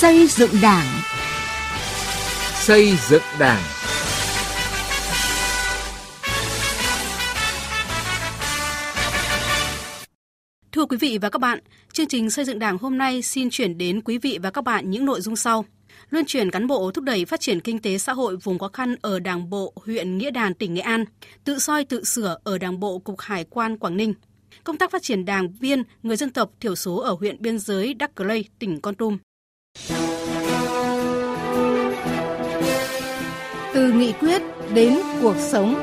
Xây dựng Đảng. Xây dựng Đảng. Thưa quý vị và các bạn, chương trình xây dựng Đảng hôm nay xin chuyển đến quý vị và các bạn những nội dung sau. Luân chuyển cán bộ thúc đẩy phát triển kinh tế xã hội vùng khó khăn ở Đảng bộ huyện Nghĩa Đàn tỉnh Nghệ An, tự soi tự sửa ở Đảng bộ Cục Hải quan Quảng Ninh. Công tác phát triển đảng viên người dân tộc thiểu số ở huyện biên giới Đắc Cờ Lây, tỉnh Con Tum. Từ nghị quyết đến cuộc sống.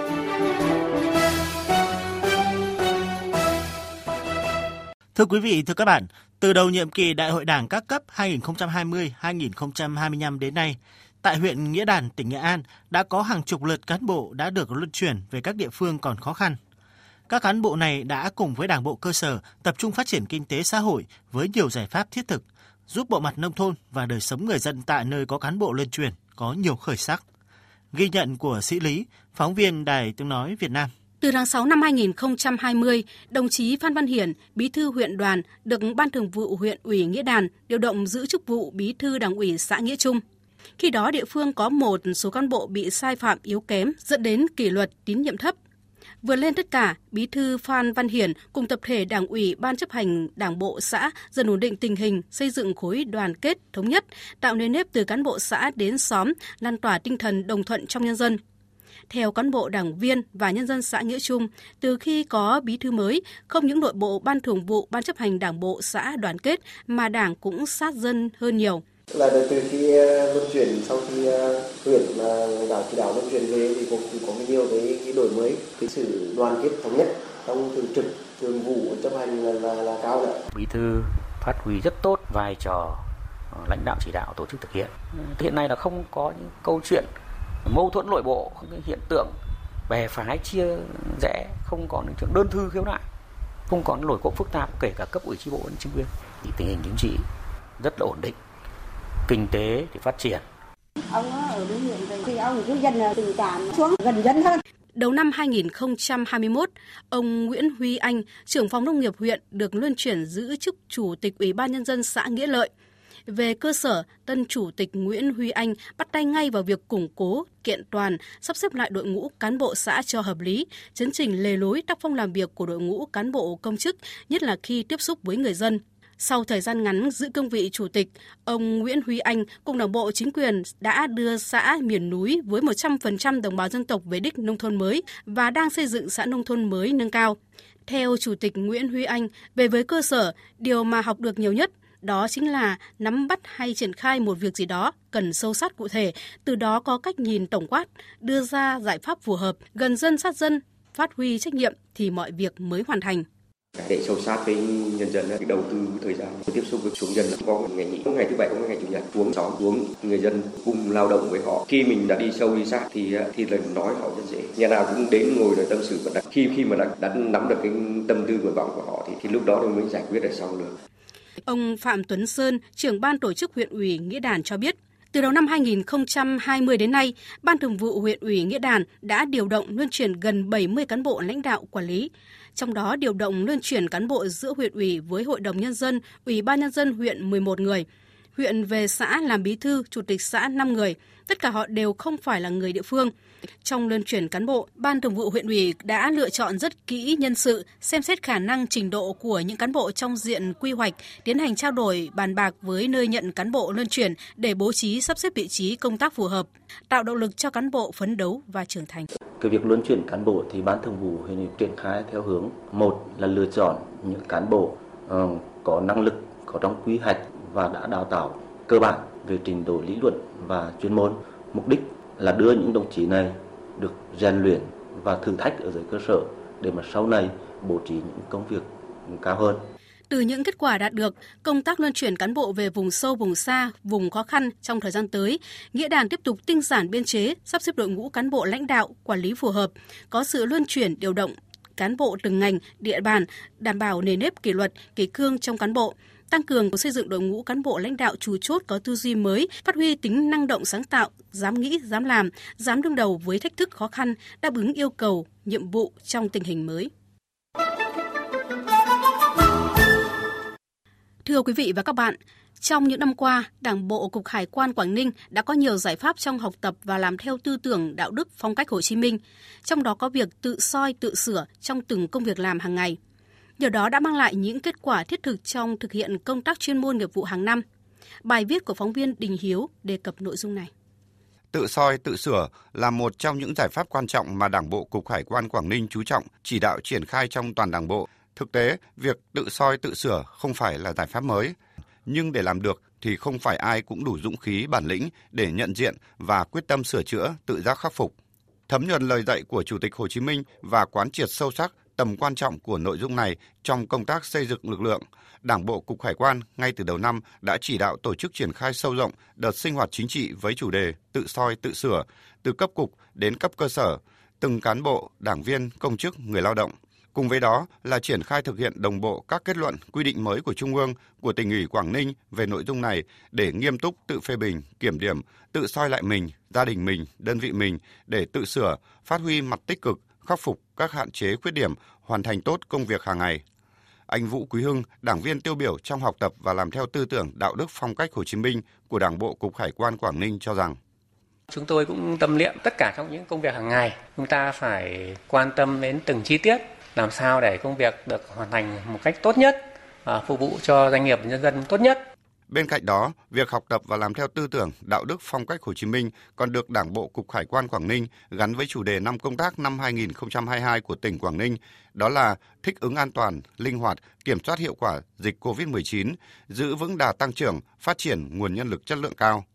Thưa quý vị, thưa các bạn, từ đầu nhiệm kỳ Đại hội Đảng các cấp 2020-2025 đến nay, tại huyện Nghĩa Đàn, tỉnh Nghệ An đã có hàng chục lượt cán bộ đã được luân chuyển về các địa phương còn khó khăn. Các cán bộ này đã cùng với Đảng bộ cơ sở tập trung phát triển kinh tế xã hội với nhiều giải pháp thiết thực, giúp bộ mặt nông thôn và đời sống người dân tại nơi có cán bộ luân chuyển có nhiều khởi sắc. Ghi nhận của Sĩ Lý, phóng viên Đài Tiếng Nói Việt Nam. Từ tháng 6 năm 2020, đồng chí Phan Văn Hiển, bí thư huyện đoàn, được Ban Thường vụ huyện ủy Nghĩa Đàn điều động giữ chức vụ bí thư đảng ủy xã Nghĩa Trung. Khi đó địa phương có một số cán bộ bị sai phạm yếu kém dẫn đến kỷ luật tín nhiệm thấp. Vượt lên tất cả, Bí thư Phan Văn Hiển cùng tập thể Đảng ủy Ban chấp hành Đảng bộ xã dần ổn định tình hình, xây dựng khối đoàn kết thống nhất, tạo nền nếp từ cán bộ xã đến xóm, lan tỏa tinh thần đồng thuận trong nhân dân. Theo cán bộ đảng viên và nhân dân xã Nghĩa Trung, từ khi có bí thư mới, không những nội bộ ban thường vụ, ban chấp hành đảng bộ xã đoàn kết mà đảng cũng sát dân hơn nhiều là từ khi ờ, luân chuyển sau khi ờ, huyện là đảo chỉ đạo luân chuyển về thì cũng có nhiều cái, cái đổi mới cái sự đoàn kết thống nhất trong thường trực thường vụ chấp hành là, là, là cao nữa bí thư phát huy rất tốt vai trò ờ, lãnh đạo chỉ đạo tổ chức thực hiện. Ừ, hiện nay là không có những câu chuyện mâu thuẫn nội bộ không cái hiện tượng bè phái chia rẽ không còn những chuyện đơn thư khiếu nại không còn nổi cộm phức tạp kể cả cấp ủy chi bộ đến chính quyền. Thì tình hình chính trị rất là ổn định kinh tế thì phát triển ông ở đối huyện thì ông cứ dần tình cảm xuống gần dân hơn Đầu năm 2021, ông Nguyễn Huy Anh, trưởng phòng nông nghiệp huyện được luân chuyển giữ chức chủ tịch Ủy ban nhân dân xã Nghĩa Lợi. Về cơ sở, tân chủ tịch Nguyễn Huy Anh bắt tay ngay vào việc củng cố, kiện toàn, sắp xếp lại đội ngũ cán bộ xã cho hợp lý, chấn chỉnh lề lối tác phong làm việc của đội ngũ cán bộ công chức, nhất là khi tiếp xúc với người dân. Sau thời gian ngắn giữ cương vị chủ tịch, ông Nguyễn Huy Anh cùng đảng bộ chính quyền đã đưa xã miền núi với 100% đồng bào dân tộc về đích nông thôn mới và đang xây dựng xã nông thôn mới nâng cao. Theo Chủ tịch Nguyễn Huy Anh, về với cơ sở, điều mà học được nhiều nhất đó chính là nắm bắt hay triển khai một việc gì đó cần sâu sát cụ thể, từ đó có cách nhìn tổng quát, đưa ra giải pháp phù hợp, gần dân sát dân, phát huy trách nhiệm thì mọi việc mới hoàn thành để sâu sát với nhân dân thì đầu tư thời gian tiếp xúc với xuống dân có ngày nghỉ có ngày thứ bảy có ngày chủ nhật xuống xóm xuống người dân cùng lao động với họ. Khi mình đã đi sâu đi sát thì à, thì lời nói họ rất dễ. Nhà nào cũng đến ngồi rồi tâm sự và đặt khi khi mà đã, đã nắm được cái tâm tư nguyện vọng của họ thì thì lúc đó mới giải quyết được xong được. Ông Phạm Tuấn Sơn, trưởng ban tổ chức huyện ủy Nghĩa Đàn cho biết, từ đầu năm 2020 đến nay, Ban Thường vụ huyện ủy Nghĩa Đàn đã điều động luân chuyển gần 70 cán bộ lãnh đạo quản lý, trong đó điều động luân chuyển cán bộ giữa huyện ủy với Hội đồng Nhân dân, Ủy ban Nhân dân huyện 11 người, huyện về xã làm bí thư, chủ tịch xã 5 người, tất cả họ đều không phải là người địa phương. Trong luân chuyển cán bộ, Ban Thường vụ huyện ủy đã lựa chọn rất kỹ nhân sự, xem xét khả năng trình độ của những cán bộ trong diện quy hoạch, tiến hành trao đổi bàn bạc với nơi nhận cán bộ luân chuyển để bố trí sắp xếp vị trí công tác phù hợp, tạo động lực cho cán bộ phấn đấu và trưởng thành. Cái việc luân chuyển cán bộ thì Ban Thường vụ huyện ủy triển khai theo hướng một là lựa chọn những cán bộ ờ, có năng lực, có trong quy hoạch và đã đào tạo cơ bản về trình độ lý luận và chuyên môn. Mục đích là đưa những đồng chí này được rèn luyện và thử thách ở dưới cơ sở để mà sau này bố trí những công việc cao hơn. Từ những kết quả đạt được, công tác luân chuyển cán bộ về vùng sâu, vùng xa, vùng khó khăn trong thời gian tới, Nghĩa đàn tiếp tục tinh giản biên chế, sắp xếp đội ngũ cán bộ lãnh đạo, quản lý phù hợp, có sự luân chuyển điều động cán bộ từng ngành, địa bàn, đảm bảo nền nếp kỷ luật, kỷ cương trong cán bộ, tăng cường xây dựng đội ngũ cán bộ lãnh đạo chủ chốt có tư duy mới, phát huy tính năng động sáng tạo, dám nghĩ, dám làm, dám đương đầu với thách thức khó khăn, đáp ứng yêu cầu, nhiệm vụ trong tình hình mới. Thưa quý vị và các bạn, trong những năm qua, Đảng bộ Cục Hải quan Quảng Ninh đã có nhiều giải pháp trong học tập và làm theo tư tưởng đạo đức phong cách Hồ Chí Minh, trong đó có việc tự soi tự sửa trong từng công việc làm hàng ngày. Điều đó đã mang lại những kết quả thiết thực trong thực hiện công tác chuyên môn nghiệp vụ hàng năm. Bài viết của phóng viên Đình Hiếu đề cập nội dung này. Tự soi tự sửa là một trong những giải pháp quan trọng mà Đảng bộ Cục Hải quan Quảng Ninh chú trọng chỉ đạo triển khai trong toàn Đảng bộ. Thực tế, việc tự soi tự sửa không phải là giải pháp mới, nhưng để làm được thì không phải ai cũng đủ dũng khí bản lĩnh để nhận diện và quyết tâm sửa chữa, tự giác khắc phục. Thấm nhuần lời dạy của Chủ tịch Hồ Chí Minh và quán triệt sâu sắc tầm quan trọng của nội dung này trong công tác xây dựng lực lượng, Đảng bộ Cục Hải quan ngay từ đầu năm đã chỉ đạo tổ chức triển khai sâu rộng đợt sinh hoạt chính trị với chủ đề tự soi tự sửa từ cấp cục đến cấp cơ sở, từng cán bộ, đảng viên, công chức, người lao động. Cùng với đó là triển khai thực hiện đồng bộ các kết luận, quy định mới của Trung ương, của tỉnh ủy Quảng Ninh về nội dung này để nghiêm túc tự phê bình, kiểm điểm, tự soi lại mình, gia đình mình, đơn vị mình để tự sửa, phát huy mặt tích cực, khắc phục các hạn chế khuyết điểm, hoàn thành tốt công việc hàng ngày. Anh Vũ Quý Hưng, đảng viên tiêu biểu trong học tập và làm theo tư tưởng đạo đức phong cách Hồ Chí Minh của Đảng bộ Cục Hải quan Quảng Ninh cho rằng Chúng tôi cũng tâm niệm tất cả trong những công việc hàng ngày, chúng ta phải quan tâm đến từng chi tiết, làm sao để công việc được hoàn thành một cách tốt nhất, à, phục vụ cho doanh nghiệp và nhân dân tốt nhất. Bên cạnh đó, việc học tập và làm theo tư tưởng, đạo đức phong cách Hồ Chí Minh còn được Đảng bộ Cục Hải quan Quảng Ninh gắn với chủ đề năm công tác năm 2022 của tỉnh Quảng Ninh, đó là thích ứng an toàn, linh hoạt, kiểm soát hiệu quả dịch COVID-19, giữ vững đà tăng trưởng, phát triển nguồn nhân lực chất lượng cao.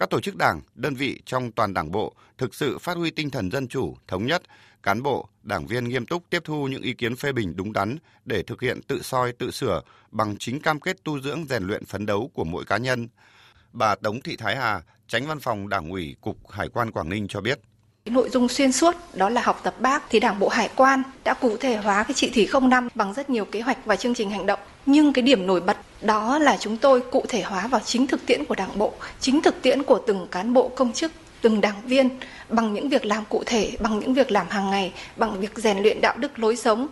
Các tổ chức đảng, đơn vị trong toàn đảng bộ thực sự phát huy tinh thần dân chủ, thống nhất, cán bộ, đảng viên nghiêm túc tiếp thu những ý kiến phê bình đúng đắn để thực hiện tự soi tự sửa bằng chính cam kết tu dưỡng rèn luyện phấn đấu của mỗi cá nhân. Bà Tống Thị Thái Hà, tránh văn phòng Đảng ủy Cục Hải quan Quảng Ninh cho biết. Nội dung xuyên suốt đó là học tập bác thì Đảng bộ Hải quan đã cụ thể hóa cái chỉ thị 05 bằng rất nhiều kế hoạch và chương trình hành động. Nhưng cái điểm nổi bật đó là chúng tôi cụ thể hóa vào chính thực tiễn của Đảng bộ, chính thực tiễn của từng cán bộ công chức, từng đảng viên bằng những việc làm cụ thể, bằng những việc làm hàng ngày, bằng việc rèn luyện đạo đức lối sống.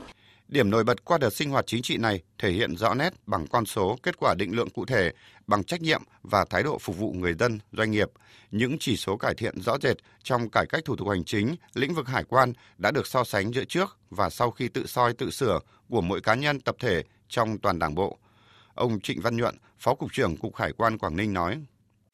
Điểm nổi bật qua đợt sinh hoạt chính trị này thể hiện rõ nét bằng con số, kết quả định lượng cụ thể, bằng trách nhiệm và thái độ phục vụ người dân, doanh nghiệp. Những chỉ số cải thiện rõ rệt trong cải cách thủ tục hành chính, lĩnh vực hải quan đã được so sánh giữa trước và sau khi tự soi tự sửa của mỗi cá nhân tập thể trong toàn đảng bộ. Ông Trịnh Văn Nhuận, Phó Cục trưởng Cục Hải quan Quảng Ninh nói.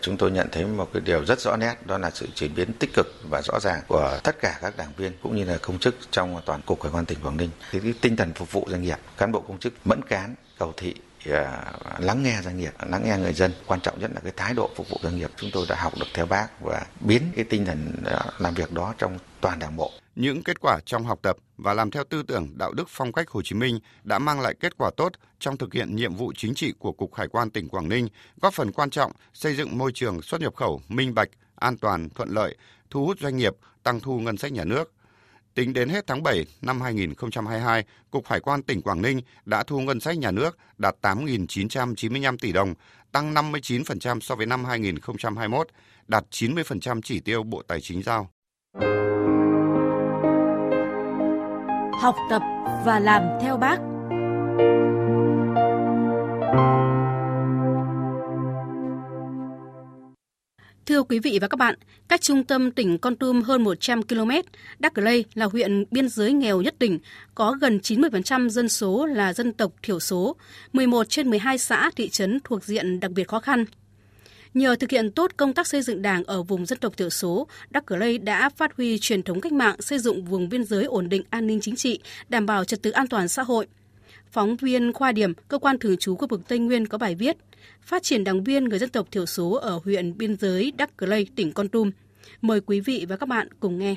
Chúng tôi nhận thấy một cái điều rất rõ nét đó là sự chuyển biến tích cực và rõ ràng của tất cả các đảng viên cũng như là công chức trong toàn cục hải quan tỉnh Quảng Ninh. Thì cái tinh thần phục vụ doanh nghiệp, cán bộ công chức mẫn cán, cầu thị Ờ, lắng nghe doanh nghiệp, lắng nghe người dân. Quan trọng nhất là cái thái độ phục vụ doanh nghiệp. Chúng tôi đã học được theo bác và biến cái tinh thần ờ, làm việc đó trong toàn đảng bộ. Những kết quả trong học tập và làm theo tư tưởng đạo đức phong cách Hồ Chí Minh đã mang lại kết quả tốt trong thực hiện nhiệm vụ chính trị của Cục Hải quan tỉnh Quảng Ninh, góp phần quan trọng xây dựng môi trường xuất nhập khẩu minh bạch, an toàn, thuận lợi, thu hút doanh nghiệp, tăng thu ngân sách nhà nước. Tính đến hết tháng 7 năm 2022, Cục Hải quan tỉnh Quảng Ninh đã thu ngân sách nhà nước đạt 8.995 tỷ đồng, tăng 59% so với năm 2021, đạt 90% chỉ tiêu Bộ Tài chính giao. Học tập và làm theo bác. Thưa quý vị và các bạn, cách trung tâm tỉnh Con Tum hơn 100 km, Đắk Lây là huyện biên giới nghèo nhất tỉnh, có gần 90% dân số là dân tộc thiểu số, 11 trên 12 xã thị trấn thuộc diện đặc biệt khó khăn. Nhờ thực hiện tốt công tác xây dựng đảng ở vùng dân tộc thiểu số, Đắk Cờ Lây đã phát huy truyền thống cách mạng xây dựng vùng biên giới ổn định an ninh chính trị, đảm bảo trật tự an toàn xã hội. Phóng viên Khoa Điểm, cơ quan thường trú khu vực Tây Nguyên có bài viết Phát triển đảng viên người dân tộc thiểu số ở huyện biên giới Đắk Lây, tỉnh Con Tum. Mời quý vị và các bạn cùng nghe.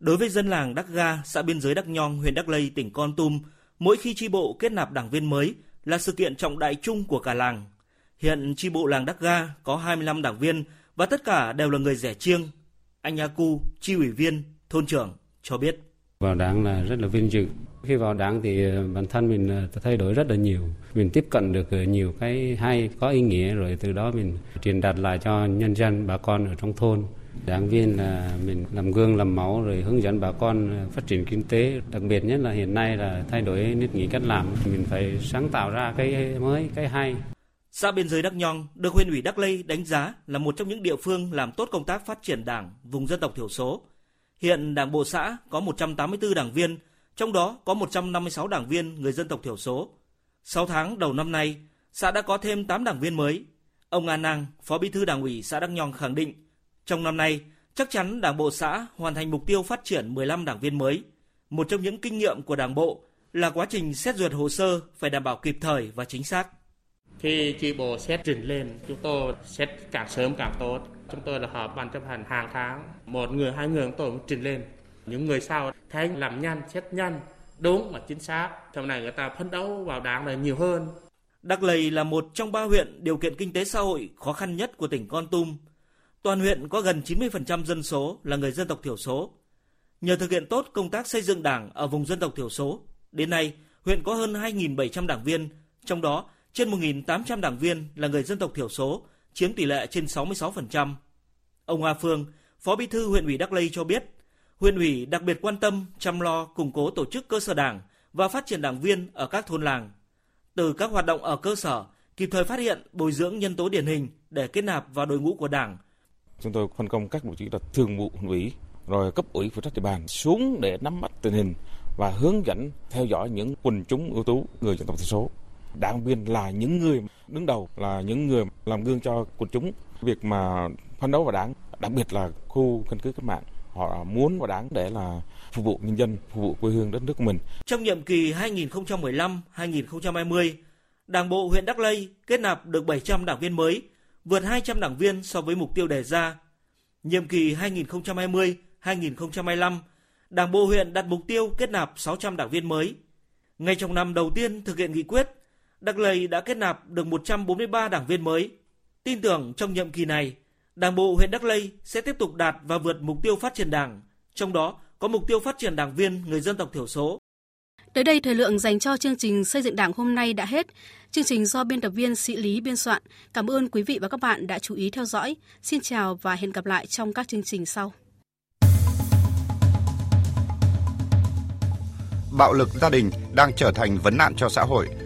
Đối với dân làng Đắk Ga, xã biên giới Đắk Nhong, huyện Đắk Lây, tỉnh Con Tum, mỗi khi tri bộ kết nạp đảng viên mới là sự kiện trọng đại chung của cả làng. Hiện tri bộ làng Đắc Ga có 25 đảng viên và tất cả đều là người rẻ chiêng. Anh Nha Cu, tri ủy viên, thôn trưởng cho biết. Vào đảng là rất là vinh dự. Khi vào đảng thì ờ, bản thân mình ờ, thay đổi rất là nhiều. Mình tiếp cận được ờ, nhiều cái hay, có ý nghĩa rồi từ đó mình truyền đạt lại cho nhân dân, bà con ở trong thôn Đảng viên là mình làm gương làm máu rồi hướng dẫn bà con phát triển kinh tế, đặc biệt nhất là hiện nay là thay đổi nếp nghĩ cách làm, mình phải sáng tạo ra cái mới, cái hay. Xã biên giới Đắc Nhong được huyện ủy Đắc Lây đánh giá là một trong những địa phương làm tốt công tác phát triển đảng vùng dân tộc thiểu số. Hiện Đảng bộ xã có 184 đảng viên, trong đó có 156 đảng viên người dân tộc thiểu số. 6 tháng đầu năm nay, xã đã có thêm 8 đảng viên mới. Ông An Năng, Phó Bí thư Đảng ủy xã Đắc Nhong khẳng định, trong năm nay, chắc chắn Đảng bộ xã hoàn thành mục tiêu phát triển 15 đảng viên mới. Một trong những kinh nghiệm của Đảng bộ là quá trình xét duyệt hồ sơ phải đảm bảo kịp thời và chính xác. Khi chi bộ xét trình lên, chúng tôi xét càng sớm càng tốt. Chúng tôi là họp ban chấp hành hàng tháng, một người hai người chúng tôi cũng trình lên. Những người sau thấy làm nhanh, xét nhanh, đúng và chính xác. Sau này người ta phấn đấu vào đảng là nhiều hơn. Đắc Lầy là một trong ba huyện điều kiện kinh tế xã hội khó khăn nhất của tỉnh Con Tum. Toàn huyện có gần 90% dân số là người dân tộc thiểu số. Nhờ thực hiện tốt công tác xây dựng đảng ở vùng dân tộc thiểu số, đến nay huyện có hơn 2.700 đảng viên, trong đó trên 1.800 đảng viên là người dân tộc thiểu số, chiếm tỷ lệ trên 66%. Ông Hoa Phương, Phó Bí thư huyện ủy Đắc Lây cho biết, huyện ủy đặc biệt quan tâm chăm lo củng cố tổ chức cơ sở đảng và phát triển đảng viên ở các thôn làng. Từ các hoạt động ở cơ sở, kịp thời phát hiện, bồi dưỡng nhân tố điển hình để kết nạp vào đội ngũ của Đảng. Chúng tôi phân công các đồng chí là thường vụ huyện ủy, rồi cấp ủy phụ trách địa bàn xuống để nắm bắt tình hình và hướng dẫn theo dõi những quần chúng ưu tú người dân tộc thiểu số đảng viên là những người đứng đầu là những người làm gương cho quần chúng việc mà phấn đấu vào đảng đặc biệt là khu căn cứ cách mạng họ muốn và đáng để là phục vụ nhân dân phục vụ quê hương đất nước của mình trong nhiệm kỳ 2015-2020 Đảng bộ huyện Đắc Lây kết nạp được 700 đảng viên mới, vượt 200 đảng viên so với mục tiêu đề ra. Nhiệm kỳ 2020-2025, Đảng bộ huyện đặt mục tiêu kết nạp 600 đảng viên mới. Ngay trong năm đầu tiên thực hiện nghị quyết, Đắc Lây đã kết nạp được 143 đảng viên mới. Tin tưởng trong nhiệm kỳ này, Đảng bộ huyện Đắc Lây sẽ tiếp tục đạt và vượt mục tiêu phát triển đảng, trong đó có mục tiêu phát triển đảng viên người dân tộc thiểu số. Tới đây thời lượng dành cho chương trình xây dựng đảng hôm nay đã hết. Chương trình do biên tập viên Sĩ Lý biên soạn. Cảm ơn quý vị và các bạn đã chú ý theo dõi. Xin chào và hẹn gặp lại trong các chương trình sau. Bạo lực gia đình đang trở thành vấn nạn cho xã hội –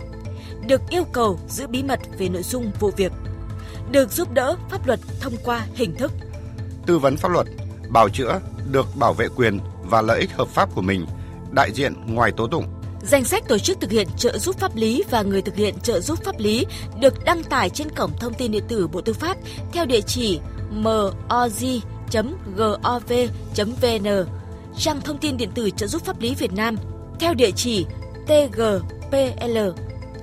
được yêu cầu giữ bí mật về nội dung vụ việc, được giúp đỡ pháp luật thông qua hình thức tư vấn pháp luật, bào chữa, được bảo vệ quyền và lợi ích hợp pháp của mình, đại diện ngoài tố tụng. Danh sách tổ chức thực hiện trợ giúp pháp lý và người thực hiện trợ giúp pháp lý được đăng tải trên cổng thông tin điện tử Bộ Tư pháp theo địa chỉ moz.gov.vn, trang thông tin điện tử trợ giúp pháp lý Việt Nam theo địa chỉ tgpl